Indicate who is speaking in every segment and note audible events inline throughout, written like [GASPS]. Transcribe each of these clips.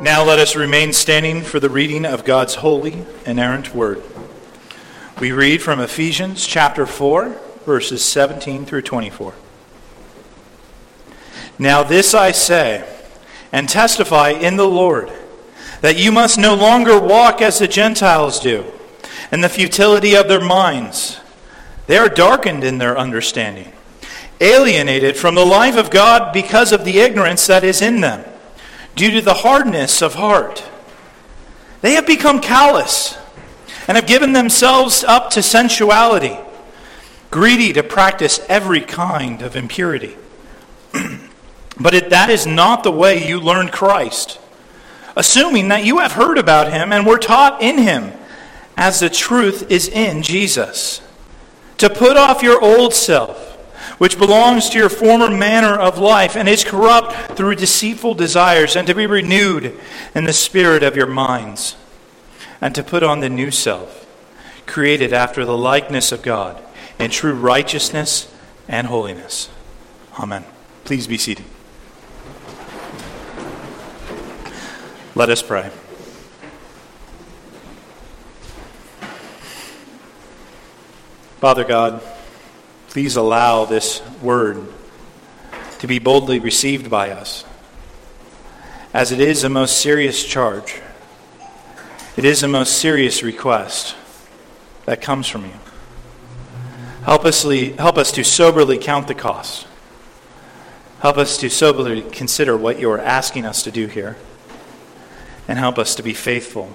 Speaker 1: Now let us remain standing for the reading of God's holy, and inerrant word. We read from Ephesians chapter 4, verses 17 through 24. Now this I say, and testify in the Lord, that you must no longer walk as the Gentiles do, in the futility of their minds. They are darkened in their understanding, alienated from the life of God because of the ignorance that is in them due to the hardness of heart. They have become callous and have given themselves up to sensuality, greedy to practice every kind of impurity. [CLEARS THROAT] but it, that is not the way you learned Christ, assuming that you have heard about him and were taught in him, as the truth is in Jesus. To put off your old self which belongs to your former manner of life and is corrupt through deceitful desires, and to be renewed in the spirit of your minds, and to put on the new self, created after the likeness of God, in true righteousness and holiness. Amen. Please be seated. Let us pray. Father God, Please allow this word to be boldly received by us, as it is a most serious charge. It is a most serious request that comes from you. Help us, help us to soberly count the cost. Help us to soberly consider what you are asking us to do here. And help us to be faithful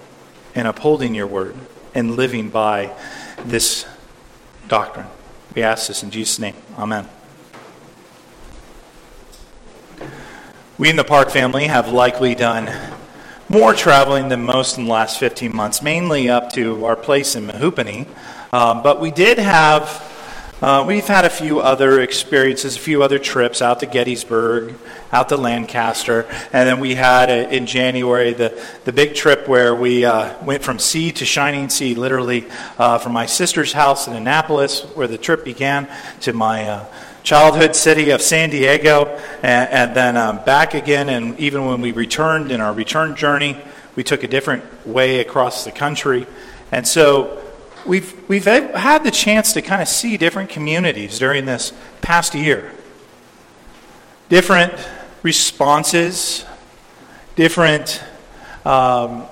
Speaker 1: in upholding your word and living by this doctrine. We ask this in Jesus' name. Amen. We in the Park family have likely done more traveling than most in the last 15 months, mainly up to our place in Mehoopany. Um, but we did have uh, we've had a few other experiences, a few other trips out to Gettysburg, out to Lancaster, and then we had a, in January the, the big trip where we uh, went from sea to shining sea, literally uh, from my sister's house in Annapolis, where the trip began, to my uh, childhood city of San Diego, and, and then um, back again. And even when we returned in our return journey, we took a different way across the country. And so we've, we've had the chance to kind of see different communities during this past year. Different responses, different um,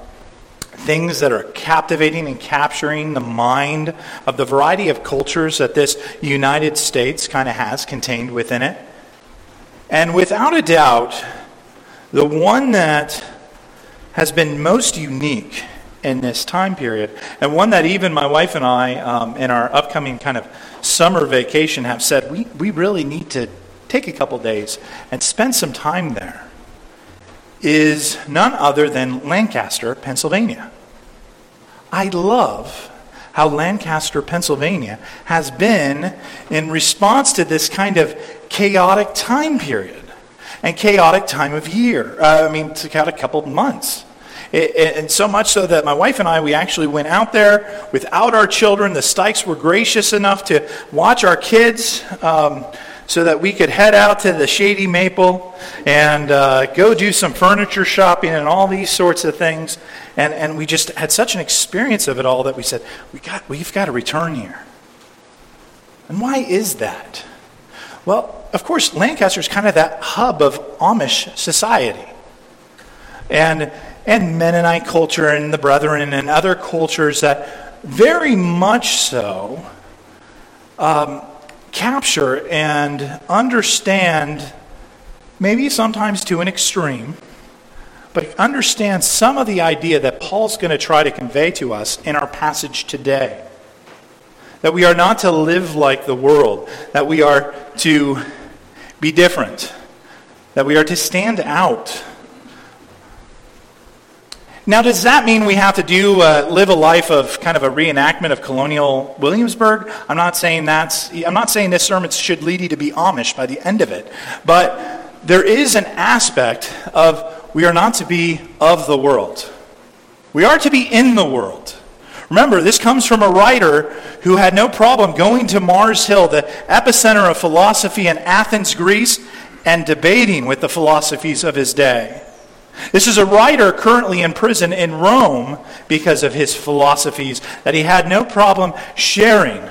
Speaker 1: things that are captivating and capturing the mind of the variety of cultures that this United States kind of has contained within it. And without a doubt, the one that has been most unique in this time period. And one that even my wife and I, um, in our upcoming kind of summer vacation, have said we, we really need to take a couple days and spend some time there is none other than Lancaster, Pennsylvania. I love how Lancaster, Pennsylvania has been in response to this kind of chaotic time period and chaotic time of year. Uh, I mean, count a couple months. And so much so that my wife and I, we actually went out there without our children. The Stikes were gracious enough to watch our kids um, so that we could head out to the Shady Maple and uh, go do some furniture shopping and all these sorts of things. And, and we just had such an experience of it all that we said, we got, we've got to return here. And why is that? Well, of course, Lancaster is kind of that hub of Amish society. And and Mennonite culture and the Brethren and other cultures that very much so um, capture and understand, maybe sometimes to an extreme, but understand some of the idea that Paul's going to try to convey to us in our passage today. That we are not to live like the world, that we are to be different, that we are to stand out now, does that mean we have to do uh, live a life of kind of a reenactment of colonial Williamsburg? I'm not saying that's. I'm not saying this sermon should lead you to be Amish by the end of it, but there is an aspect of we are not to be of the world. We are to be in the world. Remember, this comes from a writer who had no problem going to Mars Hill, the epicenter of philosophy in Athens, Greece, and debating with the philosophies of his day. This is a writer currently in prison in Rome because of his philosophies that he had no problem sharing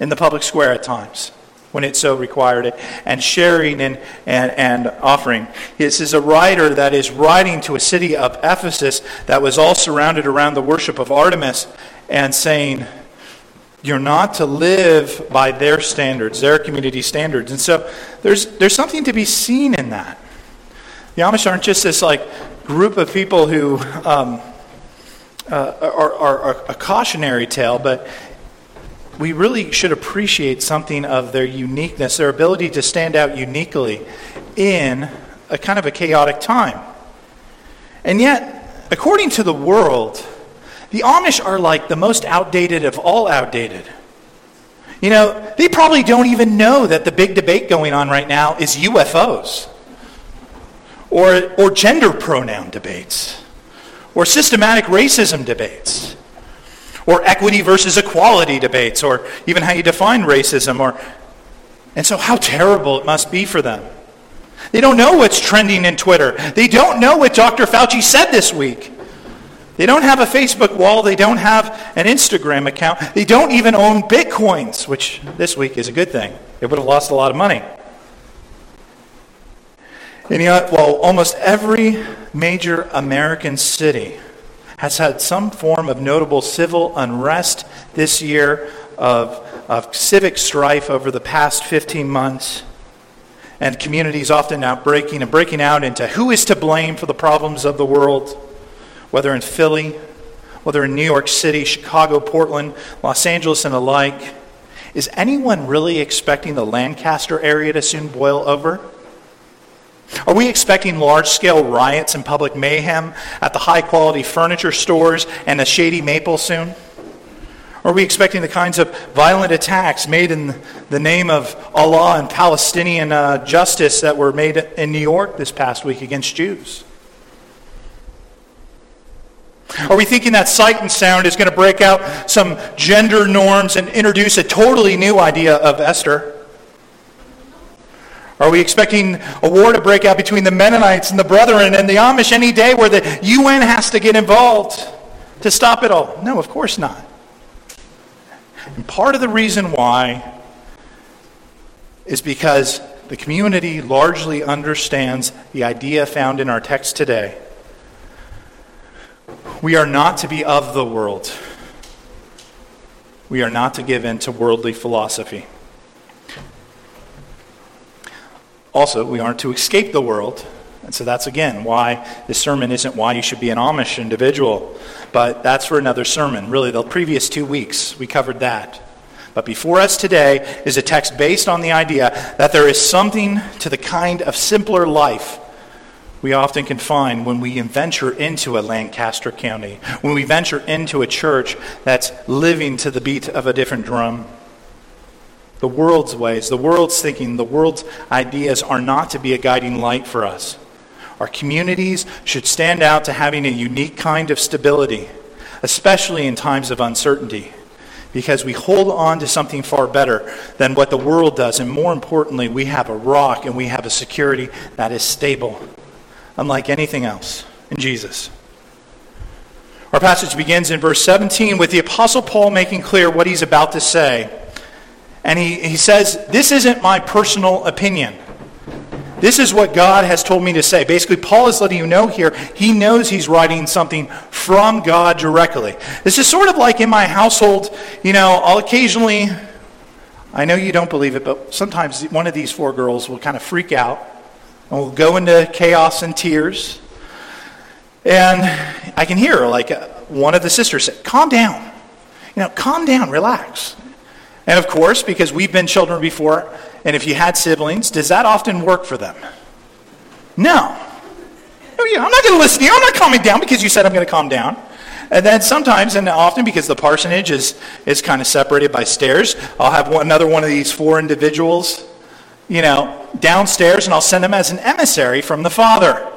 Speaker 1: in the public square at times when it so required it, and sharing and, and, and offering. This is a writer that is writing to a city of Ephesus that was all surrounded around the worship of Artemis and saying, You're not to live by their standards, their community standards. And so there's, there's something to be seen in that. The Amish aren't just this like group of people who um, uh, are, are, are a cautionary tale, but we really should appreciate something of their uniqueness, their ability to stand out uniquely in a kind of a chaotic time. And yet, according to the world, the Amish are like the most outdated of all outdated. You know, they probably don't even know that the big debate going on right now is UFOs or, or gender pronoun debates or systematic racism debates or equity versus equality debates, or even how you define racism. Or, and so, how terrible it must be for them. They don't know what's trending in Twitter. They don't know what Dr. Fauci said this week. They don't have a Facebook wall. They don't have an Instagram account. They don't even own bitcoins, which this week is a good thing. They would have lost a lot of money. And well, almost every major American city has had some form of notable civil unrest this year, of, of civic strife over the past 15 months, and communities often now breaking and breaking out into who is to blame for the problems of the world, whether in Philly, whether in New York City, Chicago, Portland, Los Angeles, and the like. Is anyone really expecting the Lancaster area to soon boil over? Are we expecting large scale riots and public mayhem at the high quality furniture stores and the shady maple soon? Are we expecting the kinds of violent attacks made in the name of Allah and Palestinian uh, justice that were made in New York this past week against Jews? Are we thinking that Sight and Sound is going to break out some gender norms and introduce a totally new idea of Esther? Are we expecting a war to break out between the Mennonites and the Brethren and the Amish any day where the UN has to get involved to stop it all? No, of course not. And part of the reason why is because the community largely understands the idea found in our text today. We are not to be of the world. We are not to give in to worldly philosophy. Also, we aren't to escape the world. And so that's again why this sermon isn't why you should be an Amish individual, but that's for another sermon. Really, the previous two weeks, we covered that. But before us today is a text based on the idea that there is something to the kind of simpler life we often can find when we venture into a Lancaster County, when we venture into a church that's living to the beat of a different drum. The world's ways, the world's thinking, the world's ideas are not to be a guiding light for us. Our communities should stand out to having a unique kind of stability, especially in times of uncertainty, because we hold on to something far better than what the world does. And more importantly, we have a rock and we have a security that is stable, unlike anything else in Jesus. Our passage begins in verse 17 with the Apostle Paul making clear what he's about to say. And he, he says, This isn't my personal opinion. This is what God has told me to say. Basically, Paul is letting you know here, he knows he's writing something from God directly. This is sort of like in my household, you know, I'll occasionally, I know you don't believe it, but sometimes one of these four girls will kind of freak out and will go into chaos and tears. And I can hear, like, uh, one of the sisters say, Calm down. You know, calm down, relax. And of course, because we've been children before, and if you had siblings, does that often work for them? No. I'm not going to listen to you. I'm not calming down because you said I'm going to calm down. And then sometimes, and often because the parsonage is, is kind of separated by stairs, I'll have one, another one of these four individuals, you know, downstairs, and I'll send them as an emissary from the father.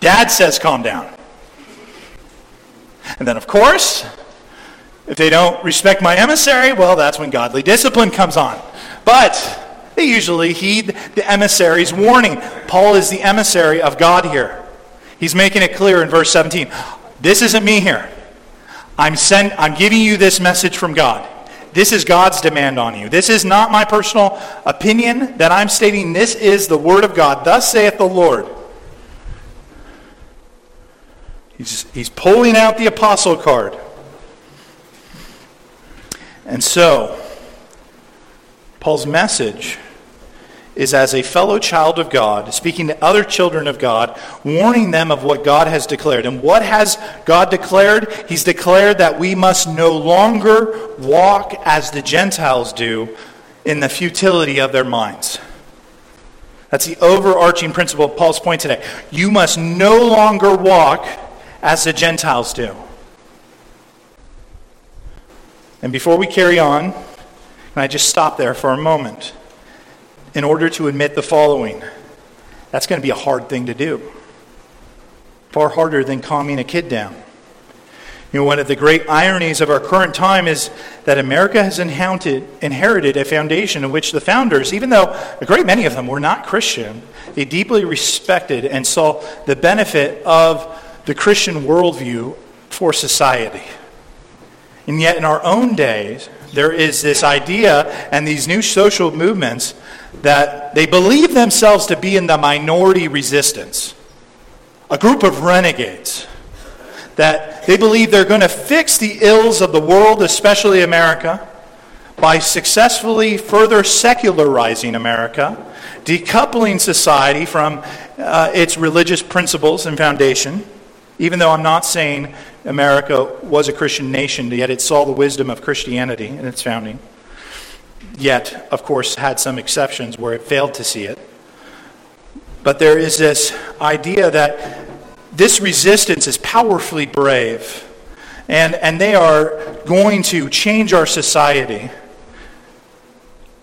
Speaker 1: Dad says, calm down. And then, of course, if they don't respect my emissary, well, that's when godly discipline comes on. But they usually heed the emissary's warning. Paul is the emissary of God here. He's making it clear in verse 17. This isn't me here. I'm, send, I'm giving you this message from God. This is God's demand on you. This is not my personal opinion that I'm stating. This is the Word of God. Thus saith the Lord. He's, he's pulling out the apostle card. And so, Paul's message is as a fellow child of God, speaking to other children of God, warning them of what God has declared. And what has God declared? He's declared that we must no longer walk as the Gentiles do in the futility of their minds. That's the overarching principle of Paul's point today. You must no longer walk as the Gentiles do. And before we carry on, can I just stop there for a moment? in order to admit the following. That's going to be a hard thing to do. Far harder than calming a kid down. You know, one of the great ironies of our current time is that America has inherited a foundation in which the founders, even though a great many of them were not Christian, they deeply respected and saw the benefit of the Christian worldview for society. And yet, in our own days, there is this idea and these new social movements that they believe themselves to be in the minority resistance, a group of renegades, that they believe they're going to fix the ills of the world, especially America, by successfully further secularizing America, decoupling society from uh, its religious principles and foundation. Even though I'm not saying America was a Christian nation, yet it saw the wisdom of Christianity in its founding yet, of course, had some exceptions where it failed to see it. But there is this idea that this resistance is powerfully brave, and, and they are going to change our society.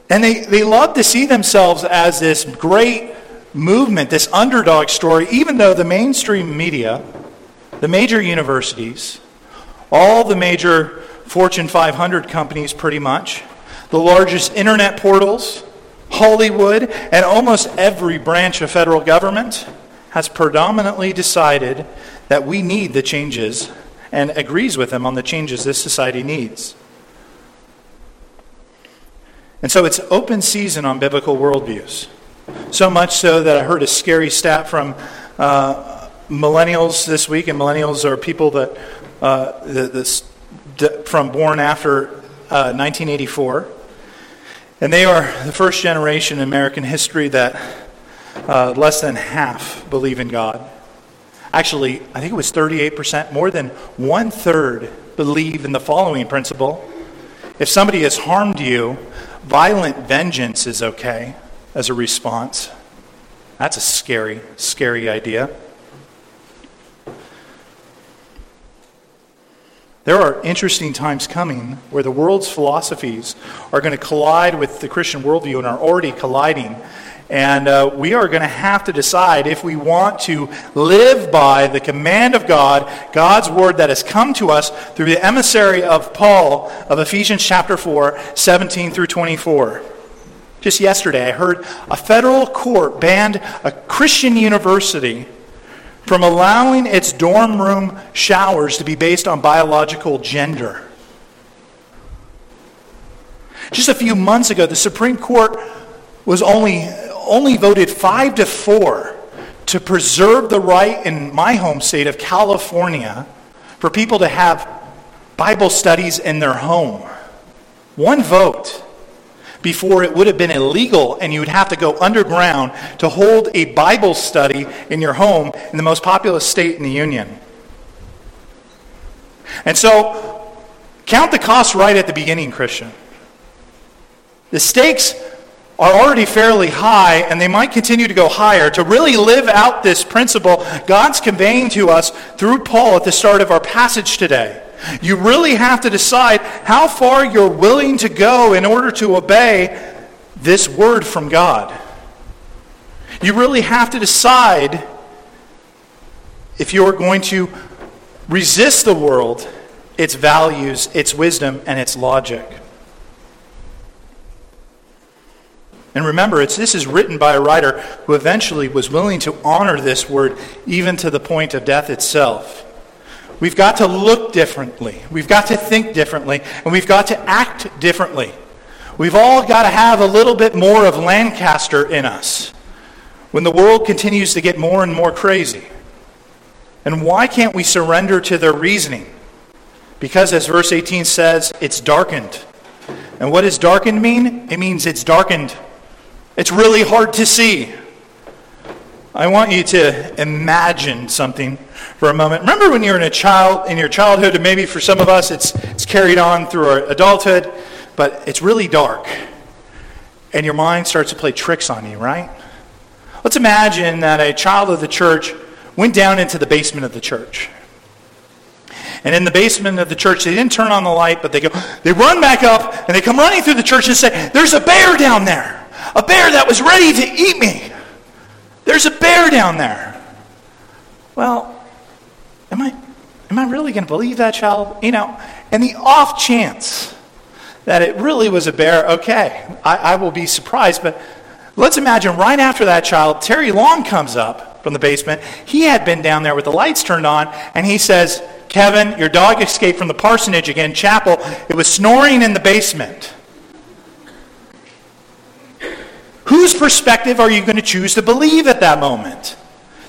Speaker 1: And they, they love to see themselves as this great movement, this underdog story, even though the mainstream media, the major universities, all the major Fortune 500 companies, pretty much, the largest internet portals, Hollywood, and almost every branch of federal government has predominantly decided that we need the changes and agrees with them on the changes this society needs. And so it's open season on biblical worldviews. So much so that I heard a scary stat from uh, millennials this week, and millennials are people that uh, the, the, from born after uh, 1984. And they are the first generation in American history that uh, less than half believe in God. Actually, I think it was 38%, more than one third believe in the following principle if somebody has harmed you, violent vengeance is okay as a response. That's a scary, scary idea. There are interesting times coming where the world's philosophies are going to collide with the Christian worldview and are already colliding. And uh, we are going to have to decide if we want to live by the command of God, God's word that has come to us through the emissary of Paul of Ephesians chapter 4, 17 through 24. Just yesterday, I heard a federal court banned a Christian university from allowing its dorm room showers to be based on biological gender. Just a few months ago, the Supreme Court was only, only voted 5 to 4 to preserve the right in my home state of California for people to have Bible studies in their home. One vote before it would have been illegal and you would have to go underground to hold a Bible study in your home in the most populous state in the Union. And so, count the cost right at the beginning, Christian. The stakes are already fairly high, and they might continue to go higher. To really live out this principle, God's conveying to us through Paul at the start of our passage today. You really have to decide how far you're willing to go in order to obey this word from God. You really have to decide if you're going to resist the world, its values, its wisdom, and its logic. And remember, it's, this is written by a writer who eventually was willing to honor this word even to the point of death itself. We've got to look differently. We've got to think differently. And we've got to act differently. We've all got to have a little bit more of Lancaster in us when the world continues to get more and more crazy. And why can't we surrender to their reasoning? Because, as verse 18 says, it's darkened. And what does darkened mean? It means it's darkened. It's really hard to see. I want you to imagine something for a moment. Remember when you were in a child in your childhood, and maybe for some of us it's it's carried on through our adulthood, but it's really dark. And your mind starts to play tricks on you, right? Let's imagine that a child of the church went down into the basement of the church. And in the basement of the church, they didn't turn on the light, but they go, [GASPS] they run back up and they come running through the church and say, There's a bear down there. A bear that was ready to eat me. There's a bear down there. Well, am I, am I really going to believe that child? You know, and the off chance that it really was a bear, okay, I, I will be surprised. But let's imagine right after that child, Terry Long comes up from the basement. He had been down there with the lights turned on, and he says, Kevin, your dog escaped from the parsonage again, chapel. It was snoring in the basement. Whose perspective are you going to choose to believe at that moment?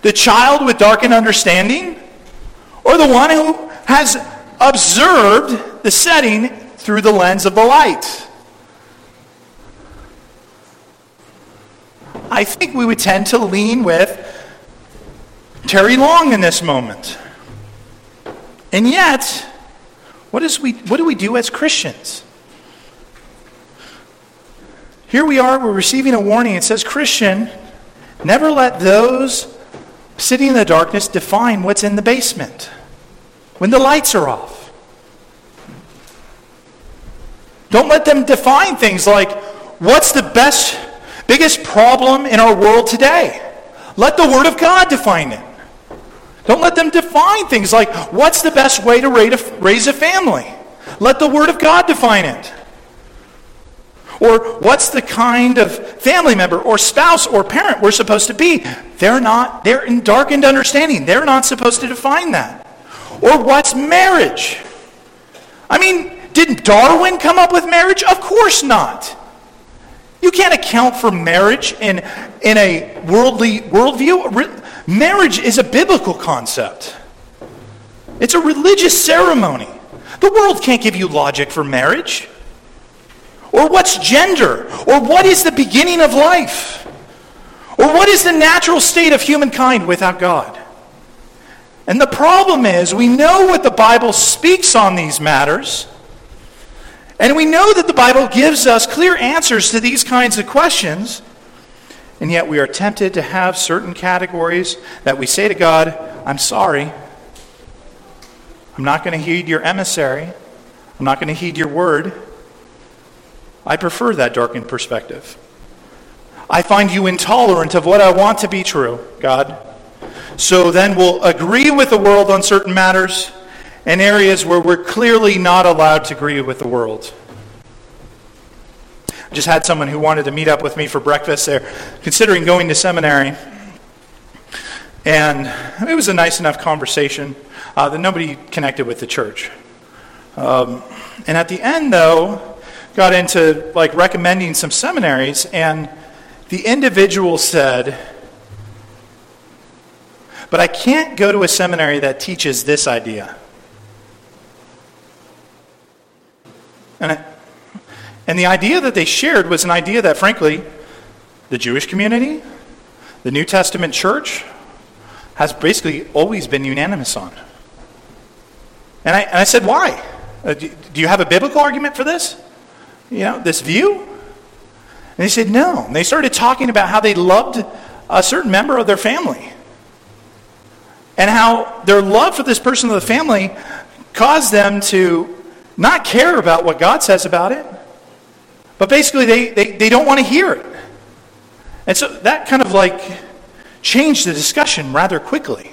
Speaker 1: The child with darkened understanding? Or the one who has observed the setting through the lens of the light? I think we would tend to lean with Terry Long in this moment. And yet, what, is we, what do we do as Christians? Here we are, we're receiving a warning. It says, Christian, never let those sitting in the darkness define what's in the basement when the lights are off. Don't let them define things like what's the best, biggest problem in our world today. Let the Word of God define it. Don't let them define things like what's the best way to raise a family. Let the Word of God define it. Or what's the kind of family member or spouse or parent we're supposed to be? They're not, they're in darkened understanding. They're not supposed to define that. Or what's marriage? I mean, didn't Darwin come up with marriage? Of course not. You can't account for marriage in, in a worldly worldview. Marriage is a biblical concept. It's a religious ceremony. The world can't give you logic for marriage. Or what's gender? Or what is the beginning of life? Or what is the natural state of humankind without God? And the problem is, we know what the Bible speaks on these matters, and we know that the Bible gives us clear answers to these kinds of questions, and yet we are tempted to have certain categories that we say to God, I'm sorry. I'm not going to heed your emissary. I'm not going to heed your word. I prefer that darkened perspective. I find you intolerant of what I want to be true, God. So then we'll agree with the world on certain matters and areas where we're clearly not allowed to agree with the world. I just had someone who wanted to meet up with me for breakfast. They're considering going to seminary. And it was a nice enough conversation uh, that nobody connected with the church. Um, and at the end, though, got into like recommending some seminaries, and the individual said, But I can't go to a seminary that teaches this idea. And, I, and the idea that they shared was an idea that, frankly, the Jewish community, the New Testament church, has basically always been unanimous on. And I, and I said, Why? Uh, do, do you have a biblical argument for this? You know, this view? And they said, no. And they started talking about how they loved a certain member of their family. And how their love for this person of the family caused them to not care about what God says about it. But basically, they, they, they don't want to hear it. And so that kind of like changed the discussion rather quickly.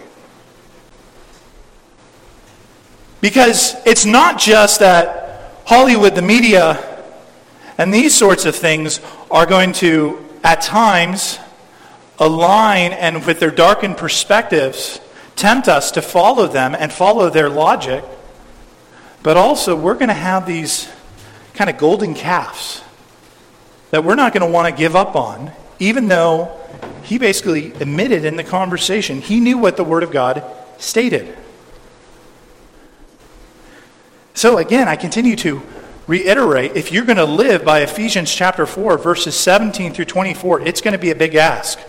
Speaker 1: Because it's not just that Hollywood, the media, and these sorts of things are going to, at times, align and with their darkened perspectives, tempt us to follow them and follow their logic. But also, we're going to have these kind of golden calves that we're not going to want to give up on, even though he basically admitted in the conversation he knew what the Word of God stated. So again, I continue to reiterate if you're going to live by Ephesians chapter 4, verses 17 through 24, it's going to be a big ask.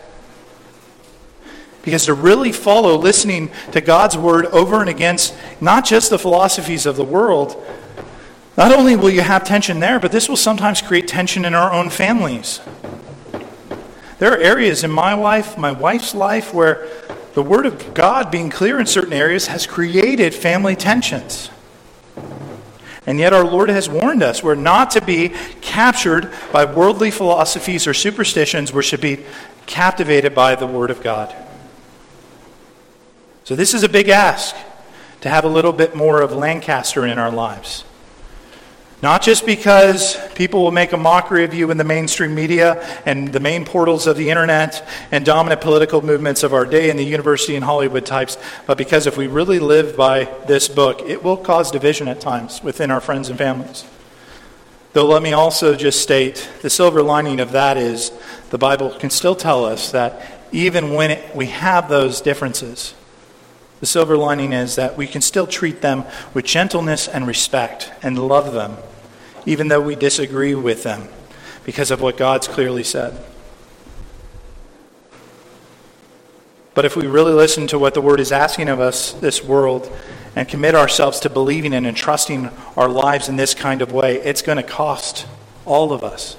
Speaker 1: Because to really follow listening to God's word over and against not just the philosophies of the world, not only will you have tension there, but this will sometimes create tension in our own families. There are areas in my life, my wife's life, where the Word of God being clear in certain areas has created family tensions. And yet, our Lord has warned us we're not to be captured by worldly philosophies or superstitions. We should be captivated by the Word of God. So, this is a big ask to have a little bit more of Lancaster in our lives. Not just because people will make a mockery of you in the mainstream media and the main portals of the internet and dominant political movements of our day and the university and Hollywood types, but because if we really live by this book, it will cause division at times within our friends and families. Though let me also just state the silver lining of that is the Bible can still tell us that even when it, we have those differences, the silver lining is that we can still treat them with gentleness and respect and love them even though we disagree with them, because of what God's clearly said. But if we really listen to what the Word is asking of us, this world, and commit ourselves to believing and entrusting our lives in this kind of way, it's going to cost all of us.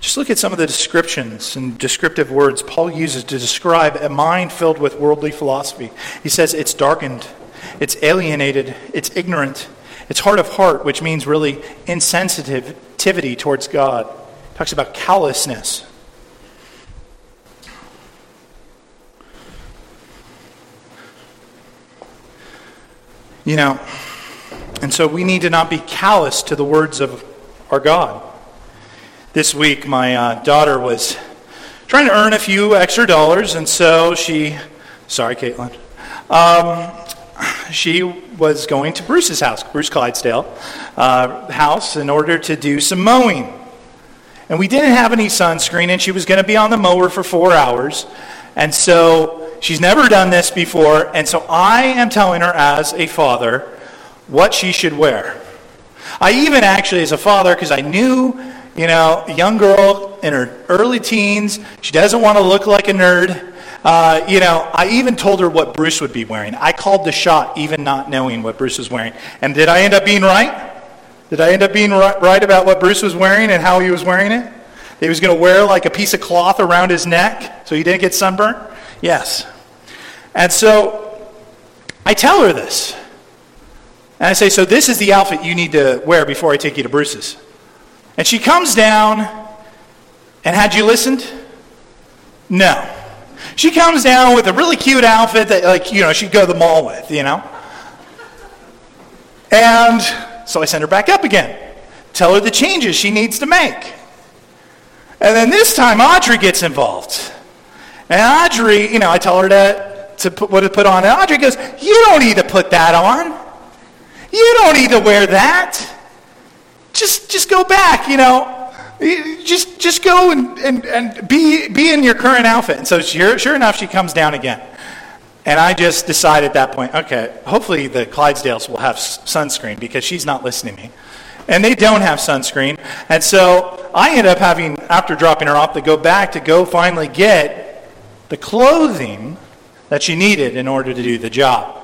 Speaker 1: Just look at some of the descriptions and descriptive words Paul uses to describe a mind filled with worldly philosophy. He says it's darkened, it's alienated, it's ignorant, it's hard of heart, which means really insensitivity towards God. It talks about callousness. You know, and so we need to not be callous to the words of our God. This week, my uh, daughter was trying to earn a few extra dollars, and so she, sorry, Caitlin, um, she was going to Bruce's house, Bruce Clydesdale uh, house, in order to do some mowing. And we didn't have any sunscreen, and she was going to be on the mower for four hours. And so she's never done this before. And so I am telling her as a father what she should wear. I even actually, as a father, because I knew, you know, young girl in her early teens, she doesn't want to look like a nerd. Uh, you know, I even told her what Bruce would be wearing. I called the shot, even not knowing what Bruce was wearing. And did I end up being right? Did I end up being right about what Bruce was wearing and how he was wearing it? He was going to wear like a piece of cloth around his neck so he didn't get sunburned? Yes. And so I tell her this. And I say, So this is the outfit you need to wear before I take you to Bruce's. And she comes down, and had you listened? No. She comes down with a really cute outfit that, like, you know, she'd go to the mall with, you know? And so I send her back up again. Tell her the changes she needs to make. And then this time, Audrey gets involved. And Audrey, you know, I tell her to, to put, what to put on. And Audrey goes, You don't need to put that on. You don't need to wear that. Just, just go back, you know. Just, just go and, and, and be, be in your current outfit. And so sure, sure enough, she comes down again. And I just decide at that point, okay, hopefully the Clydesdales will have sunscreen because she's not listening to me. And they don't have sunscreen. And so I end up having, after dropping her off, to go back to go finally get the clothing that she needed in order to do the job.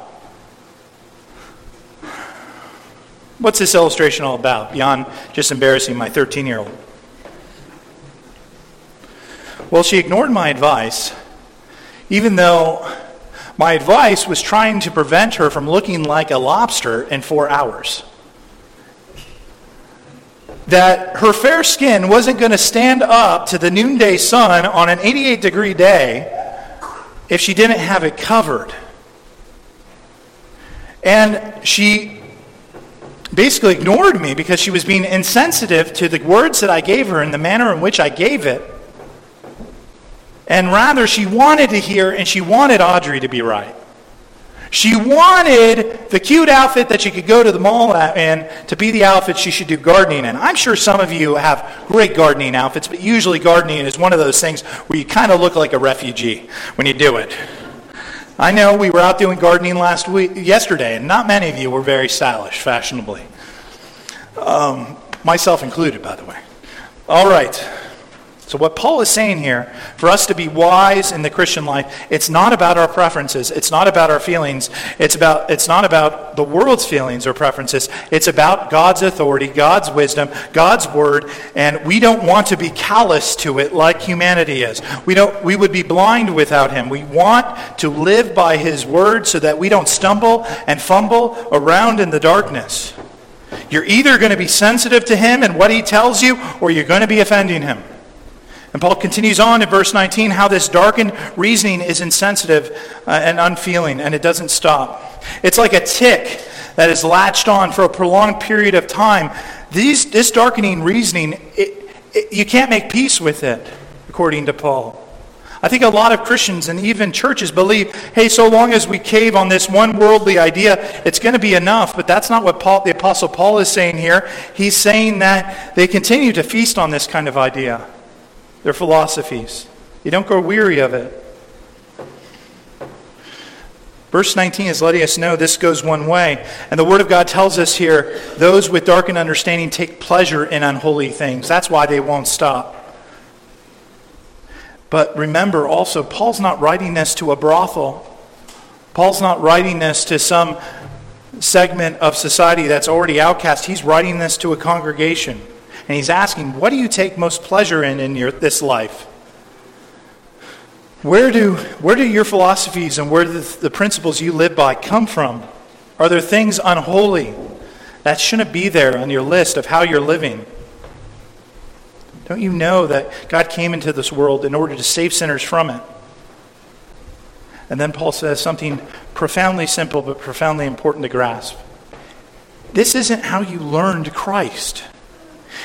Speaker 1: What's this illustration all about beyond just embarrassing my 13 year old? Well, she ignored my advice, even though my advice was trying to prevent her from looking like a lobster in four hours. That her fair skin wasn't going to stand up to the noonday sun on an 88 degree day if she didn't have it covered. And she basically ignored me because she was being insensitive to the words that I gave her and the manner in which I gave it. And rather, she wanted to hear and she wanted Audrey to be right. She wanted the cute outfit that she could go to the mall in to be the outfit she should do gardening in. I'm sure some of you have great gardening outfits, but usually gardening is one of those things where you kind of look like a refugee when you do it. I know we were out doing gardening last week, yesterday, and not many of you were very stylish, fashionably. Um, myself included, by the way. All right. So, what Paul is saying here, for us to be wise in the Christian life, it's not about our preferences. It's not about our feelings. It's, about, it's not about the world's feelings or preferences. It's about God's authority, God's wisdom, God's word, and we don't want to be callous to it like humanity is. We, don't, we would be blind without Him. We want to live by His word so that we don't stumble and fumble around in the darkness. You're either going to be sensitive to Him and what He tells you, or you're going to be offending Him. And Paul continues on in verse 19 how this darkened reasoning is insensitive uh, and unfeeling, and it doesn't stop. It's like a tick that is latched on for a prolonged period of time. These, this darkening reasoning, it, it, you can't make peace with it, according to Paul. I think a lot of Christians and even churches believe, hey, so long as we cave on this one worldly idea, it's going to be enough. But that's not what Paul, the Apostle Paul is saying here. He's saying that they continue to feast on this kind of idea their philosophies. You don't grow weary of it. Verse 19 is letting us know this goes one way. And the Word of God tells us here those with darkened understanding take pleasure in unholy things. That's why they won't stop. But remember also, Paul's not writing this to a brothel. Paul's not writing this to some segment of society that's already outcast. He's writing this to a congregation. And he's asking, What do you take most pleasure in in your, this life? Where do, where do your philosophies and where do the, the principles you live by come from? Are there things unholy that shouldn't be there on your list of how you're living? Don't you know that God came into this world in order to save sinners from it? And then Paul says something profoundly simple but profoundly important to grasp. This isn't how you learned Christ.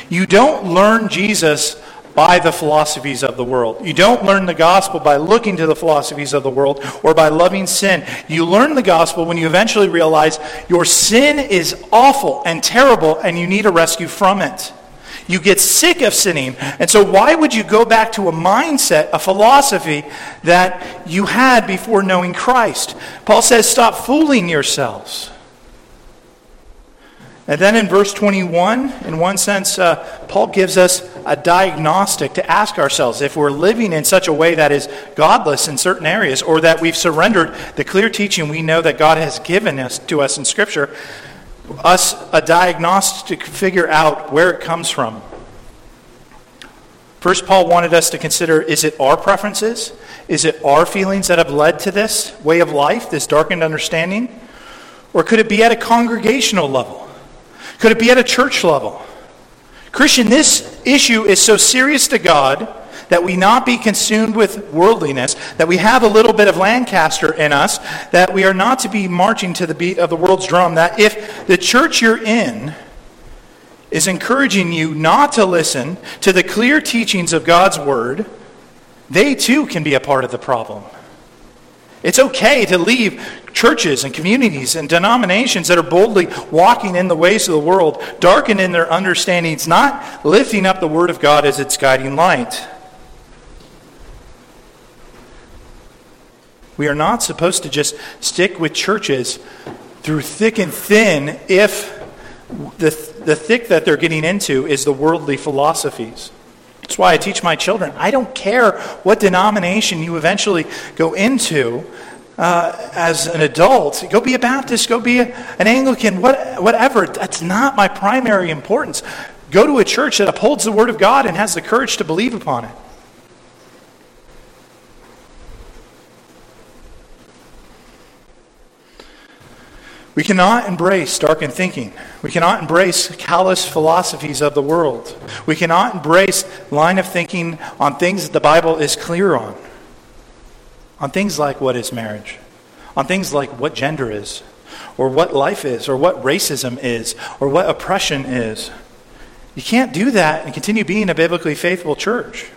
Speaker 1: You don't learn Jesus by the philosophies of the world. You don't learn the gospel by looking to the philosophies of the world or by loving sin. You learn the gospel when you eventually realize your sin is awful and terrible and you need a rescue from it. You get sick of sinning. And so, why would you go back to a mindset, a philosophy that you had before knowing Christ? Paul says, stop fooling yourselves. And then in verse 21, in one sense, uh, Paul gives us a diagnostic to ask ourselves if we're living in such a way that is godless in certain areas, or that we've surrendered the clear teaching we know that God has given us to us in Scripture, us a diagnostic to figure out where it comes from. First, Paul wanted us to consider is it our preferences? Is it our feelings that have led to this way of life, this darkened understanding? Or could it be at a congregational level? Could it be at a church level? Christian, this issue is so serious to God that we not be consumed with worldliness, that we have a little bit of Lancaster in us, that we are not to be marching to the beat of the world's drum, that if the church you're in is encouraging you not to listen to the clear teachings of God's word, they too can be a part of the problem. It's okay to leave churches and communities and denominations that are boldly walking in the ways of the world, darkened in their understandings, not lifting up the Word of God as its guiding light. We are not supposed to just stick with churches through thick and thin if the, the thick that they're getting into is the worldly philosophies. That's why I teach my children. I don't care what denomination you eventually go into uh, as an adult. Go be a Baptist, go be a, an Anglican, what, whatever. That's not my primary importance. Go to a church that upholds the Word of God and has the courage to believe upon it. We cannot embrace darkened thinking. We cannot embrace callous philosophies of the world. We cannot embrace line of thinking on things that the Bible is clear on. On things like what is marriage, on things like what gender is, or what life is, or what racism is, or what oppression is. You can't do that and continue being a biblically faithful church.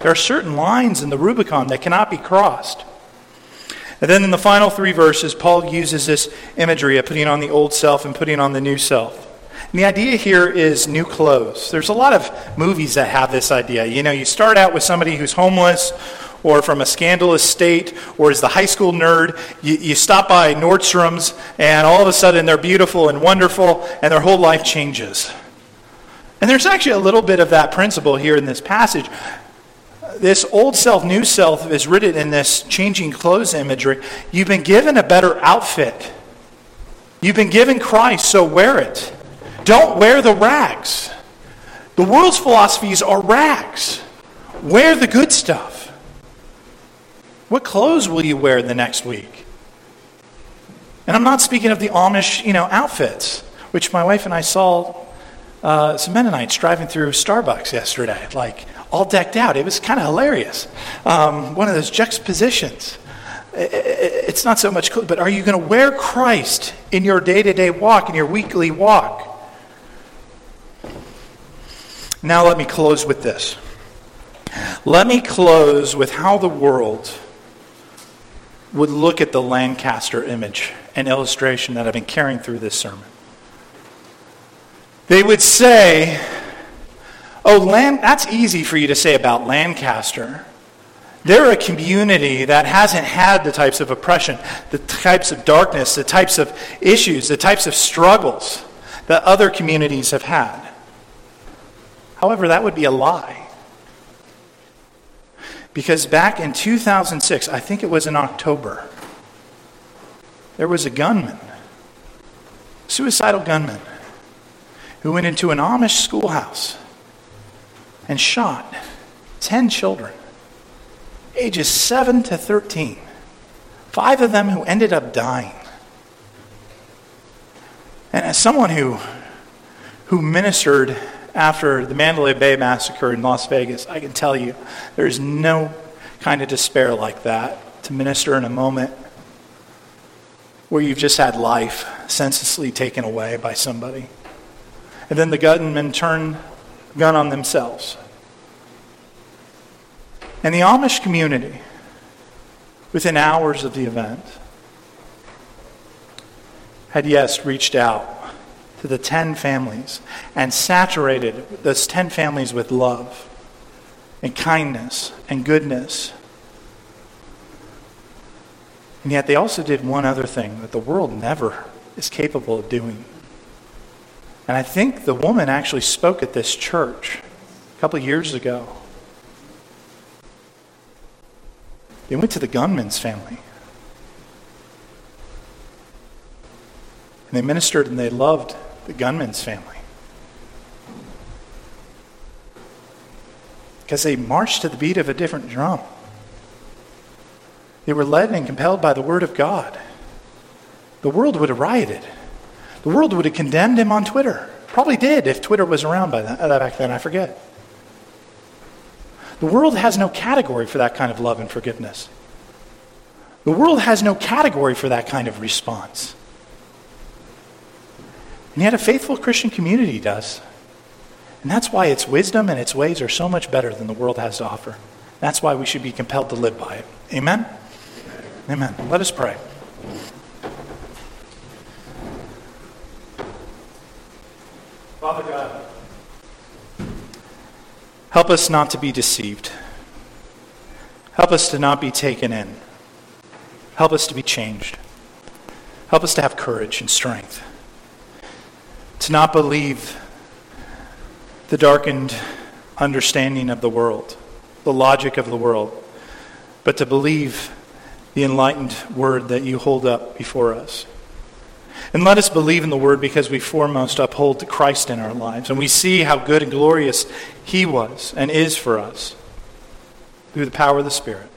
Speaker 1: There are certain lines in the Rubicon that cannot be crossed. And then in the final three verses, Paul uses this imagery of putting on the old self and putting on the new self. And the idea here is new clothes. There's a lot of movies that have this idea. You know, you start out with somebody who's homeless or from a scandalous state or is the high school nerd. You, you stop by Nordstrom's and all of a sudden they're beautiful and wonderful and their whole life changes. And there's actually a little bit of that principle here in this passage this old self, new self is written in this changing clothes imagery. You've been given a better outfit. You've been given Christ, so wear it. Don't wear the rags. The world's philosophies are rags. Wear the good stuff. What clothes will you wear the next week? And I'm not speaking of the Amish, you know, outfits, which my wife and I saw uh, some Mennonites driving through Starbucks yesterday. Like, all decked out. It was kind of hilarious. Um, one of those juxtapositions. It's not so much, but are you going to wear Christ in your day to day walk, in your weekly walk? Now, let me close with this. Let me close with how the world would look at the Lancaster image and illustration that I've been carrying through this sermon. They would say, Oh, Lan- that's easy for you to say about Lancaster. They're a community that hasn't had the types of oppression, the types of darkness, the types of issues, the types of struggles that other communities have had. However, that would be a lie. Because back in 2006, I think it was in October, there was a gunman, suicidal gunman, who went into an Amish schoolhouse and shot 10 children, ages 7 to 13, five of them who ended up dying. And as someone who, who ministered after the Mandalay Bay massacre in Las Vegas, I can tell you there's no kind of despair like that to minister in a moment where you've just had life senselessly taken away by somebody. And then the gunmen turn gun on themselves. And the Amish community, within hours of the event, had yes reached out to the 10 families and saturated those 10 families with love and kindness and goodness. And yet they also did one other thing that the world never is capable of doing. And I think the woman actually spoke at this church a couple years ago. They went to the gunman's family. And they ministered and they loved the gunman's family. Because they marched to the beat of a different drum. They were led and compelled by the Word of God. The world would have rioted. The world would have condemned him on Twitter. Probably did if Twitter was around by that, uh, back then, I forget. The world has no category for that kind of love and forgiveness. The world has no category for that kind of response. And yet, a faithful Christian community does. And that's why its wisdom and its ways are so much better than the world has to offer. That's why we should be compelled to live by it. Amen? Amen. Let us pray. Father God, help us not to be deceived. Help us to not be taken in. Help us to be changed. Help us to have courage and strength. To not believe the darkened understanding of the world, the logic of the world, but to believe the enlightened word that you hold up before us. And let us believe in the word because we foremost uphold Christ in our lives. And we see how good and glorious he was and is for us through the power of the Spirit.